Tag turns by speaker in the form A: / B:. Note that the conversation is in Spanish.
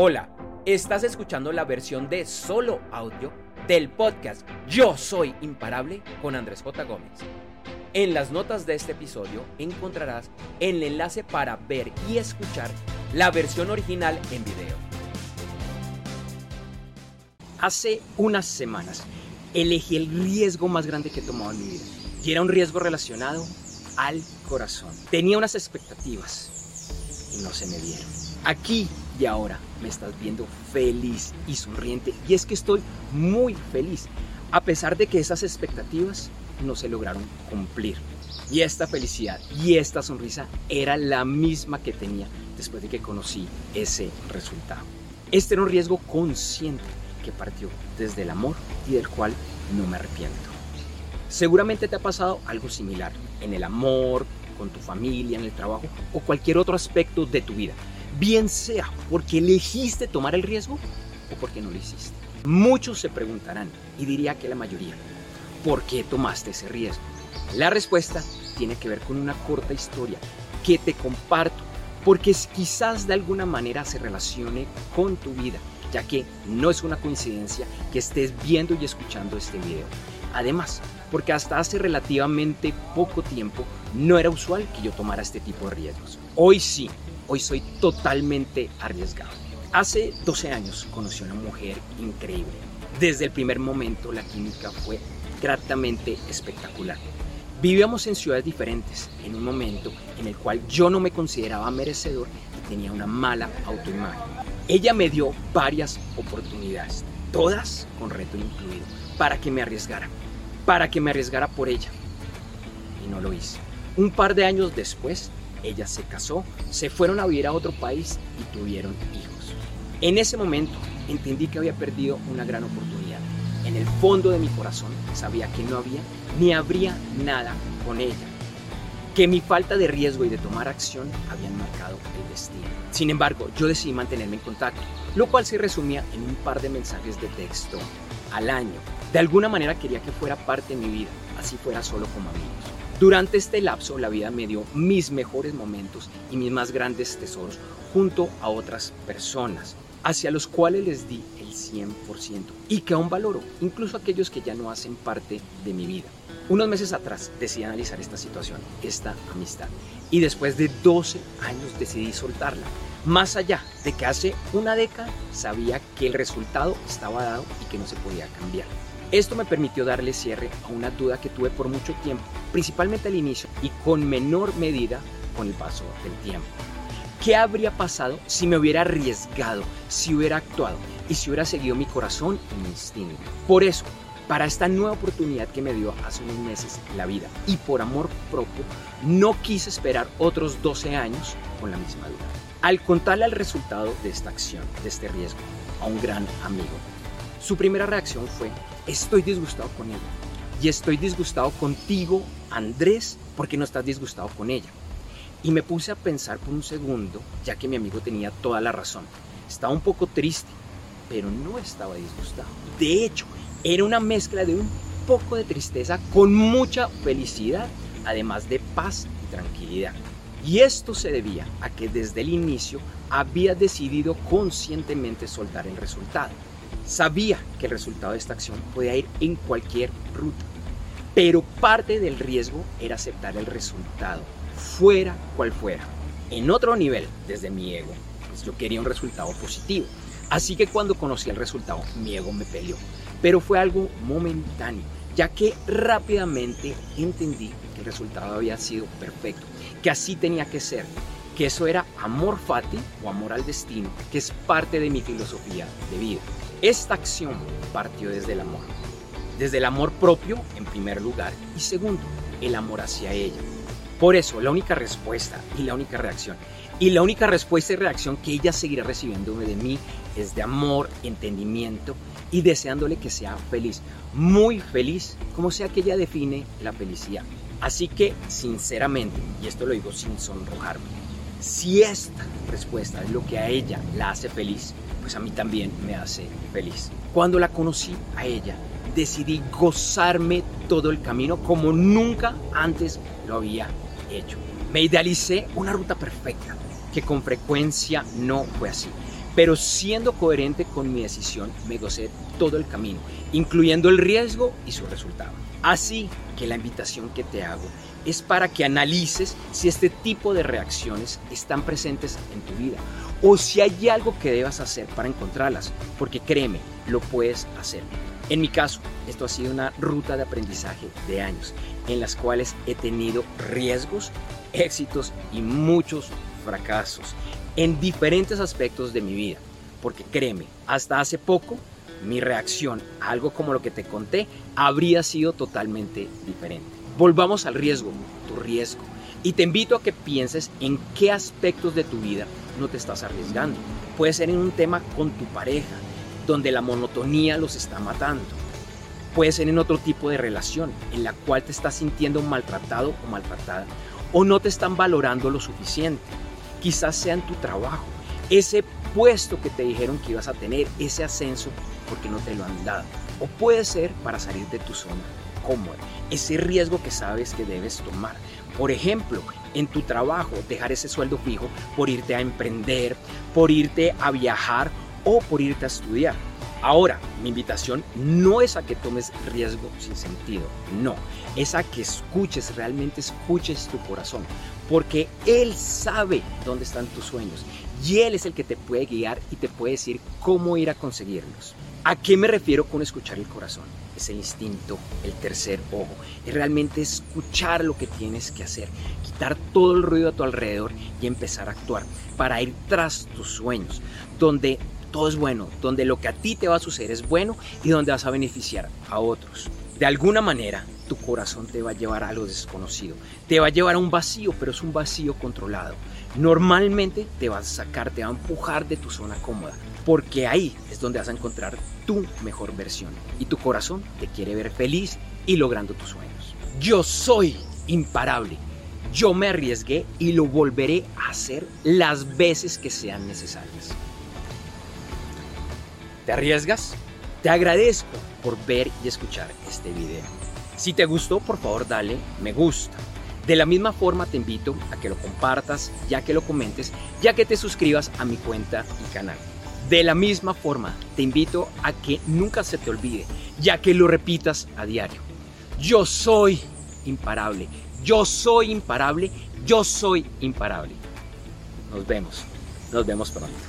A: Hola, estás escuchando la versión de solo audio del podcast Yo Soy Imparable con Andrés J. Gómez. En las notas de este episodio encontrarás el enlace para ver y escuchar la versión original en video. Hace unas semanas elegí el riesgo más grande que he tomado en mi vida y era un riesgo relacionado al corazón. Tenía unas expectativas y no se me dieron. Aquí y ahora me estás viendo feliz y sonriente y es que estoy muy feliz a pesar de que esas expectativas no se lograron cumplir. Y esta felicidad y esta sonrisa era la misma que tenía después de que conocí ese resultado. Este era un riesgo consciente que partió desde el amor y del cual no me arrepiento. Seguramente te ha pasado algo similar en el amor, con tu familia, en el trabajo o cualquier otro aspecto de tu vida. Bien sea porque elegiste tomar el riesgo o porque no lo hiciste. Muchos se preguntarán, y diría que la mayoría, ¿por qué tomaste ese riesgo? La respuesta tiene que ver con una corta historia que te comparto, porque quizás de alguna manera se relacione con tu vida, ya que no es una coincidencia que estés viendo y escuchando este video. Además, porque hasta hace relativamente poco tiempo no era usual que yo tomara este tipo de riesgos. Hoy sí, hoy soy totalmente arriesgado. Hace 12 años conocí a una mujer increíble. Desde el primer momento la química fue gratamente espectacular. Vivíamos en ciudades diferentes, en un momento en el cual yo no me consideraba merecedor y tenía una mala autoimagen. Ella me dio varias oportunidades, todas con reto incluido, para que me arriesgara, para que me arriesgara por ella. Y no lo hice. Un par de años después, ella se casó, se fueron a vivir a otro país y tuvieron hijos. En ese momento entendí que había perdido una gran oportunidad. En el fondo de mi corazón sabía que no había ni habría nada con ella. Que mi falta de riesgo y de tomar acción habían marcado el destino. Sin embargo, yo decidí mantenerme en contacto, lo cual se resumía en un par de mensajes de texto al año. De alguna manera quería que fuera parte de mi vida, así fuera solo como amigos. Durante este lapso la vida me dio mis mejores momentos y mis más grandes tesoros junto a otras personas, hacia los cuales les di el 100% y que aún valoro, incluso aquellos que ya no hacen parte de mi vida. Unos meses atrás decidí analizar esta situación, esta amistad, y después de 12 años decidí soltarla. Más allá de que hace una década sabía que el resultado estaba dado y que no se podía cambiar. Esto me permitió darle cierre a una duda que tuve por mucho tiempo, principalmente al inicio y con menor medida con el paso del tiempo. ¿Qué habría pasado si me hubiera arriesgado, si hubiera actuado y si hubiera seguido mi corazón y mi instinto? Por eso, para esta nueva oportunidad que me dio hace unos meses la vida y por amor propio, no quise esperar otros 12 años con la misma duda. Al contarle el resultado de esta acción, de este riesgo, a un gran amigo, su primera reacción fue, estoy disgustado con ella. Y estoy disgustado contigo, Andrés, porque no estás disgustado con ella. Y me puse a pensar por un segundo, ya que mi amigo tenía toda la razón. Estaba un poco triste, pero no estaba disgustado. De hecho, era una mezcla de un poco de tristeza con mucha felicidad, además de paz y tranquilidad. Y esto se debía a que desde el inicio había decidido conscientemente soltar el resultado. Sabía que el resultado de esta acción podía ir en cualquier ruta, pero parte del riesgo era aceptar el resultado, fuera cual fuera. En otro nivel, desde mi ego, pues yo quería un resultado positivo. Así que cuando conocí el resultado, mi ego me peleó. Pero fue algo momentáneo, ya que rápidamente entendí que el resultado había sido perfecto, que así tenía que ser, que eso era amor fati o amor al destino, que es parte de mi filosofía de vida. Esta acción partió desde el amor. Desde el amor propio, en primer lugar, y segundo, el amor hacia ella. Por eso, la única respuesta y la única reacción, y la única respuesta y reacción que ella seguirá recibiendo de mí es de amor, entendimiento y deseándole que sea feliz, muy feliz, como sea que ella define la felicidad. Así que, sinceramente, y esto lo digo sin sonrojarme, si esta respuesta es lo que a ella la hace feliz, pues a mí también me hace feliz. Cuando la conocí a ella, decidí gozarme todo el camino como nunca antes lo había hecho. Me idealicé una ruta perfecta, que con frecuencia no fue así. pero siendo coherente con mi decisión, me gocé todo el camino, incluyendo el riesgo y su resultado. Así que la invitación que te hago es para que analices si este tipo de reacciones están presentes en tu vida o si hay algo que debas hacer para encontrarlas, porque créeme, lo puedes hacer. En mi caso, esto ha sido una ruta de aprendizaje de años, en las cuales he tenido riesgos, éxitos y muchos fracasos en diferentes aspectos de mi vida. Porque créeme, hasta hace poco mi reacción a algo como lo que te conté habría sido totalmente diferente. Volvamos al riesgo, tu riesgo. Y te invito a que pienses en qué aspectos de tu vida no te estás arriesgando. Puede ser en un tema con tu pareja, donde la monotonía los está matando. Puede ser en otro tipo de relación, en la cual te estás sintiendo maltratado o maltratada, o no te están valorando lo suficiente. Quizás sea en tu trabajo, ese puesto que te dijeron que ibas a tener, ese ascenso, porque no te lo han dado. O puede ser para salir de tu zona cómoda, ese riesgo que sabes que debes tomar. Por ejemplo, en tu trabajo, dejar ese sueldo fijo por irte a emprender, por irte a viajar o por irte a estudiar. Ahora, mi invitación no es a que tomes riesgo sin sentido, no, es a que escuches, realmente escuches tu corazón, porque Él sabe dónde están tus sueños y Él es el que te puede guiar y te puede decir cómo ir a conseguirlos. ¿A qué me refiero con escuchar el corazón? Es el instinto, el tercer ojo, es realmente escuchar lo que tienes que hacer, quitar todo el ruido a tu alrededor y empezar a actuar para ir tras tus sueños, donde todo es bueno, donde lo que a ti te va a suceder es bueno y donde vas a beneficiar a otros. De alguna manera, tu corazón te va a llevar a lo desconocido, te va a llevar a un vacío, pero es un vacío controlado. Normalmente te va a sacar, te va a empujar de tu zona cómoda, porque ahí es donde vas a encontrar tu mejor versión y tu corazón te quiere ver feliz y logrando tus sueños. Yo soy imparable. Yo me arriesgué y lo volveré a hacer las veces que sean necesarias. ¿Te arriesgas? Te agradezco por ver y escuchar este video. Si te gustó, por favor dale me gusta. De la misma forma te invito a que lo compartas, ya que lo comentes, ya que te suscribas a mi cuenta y canal. De la misma forma te invito a que nunca se te olvide, ya que lo repitas a diario. Yo soy imparable, yo soy imparable, yo soy imparable. Nos vemos, nos vemos pronto.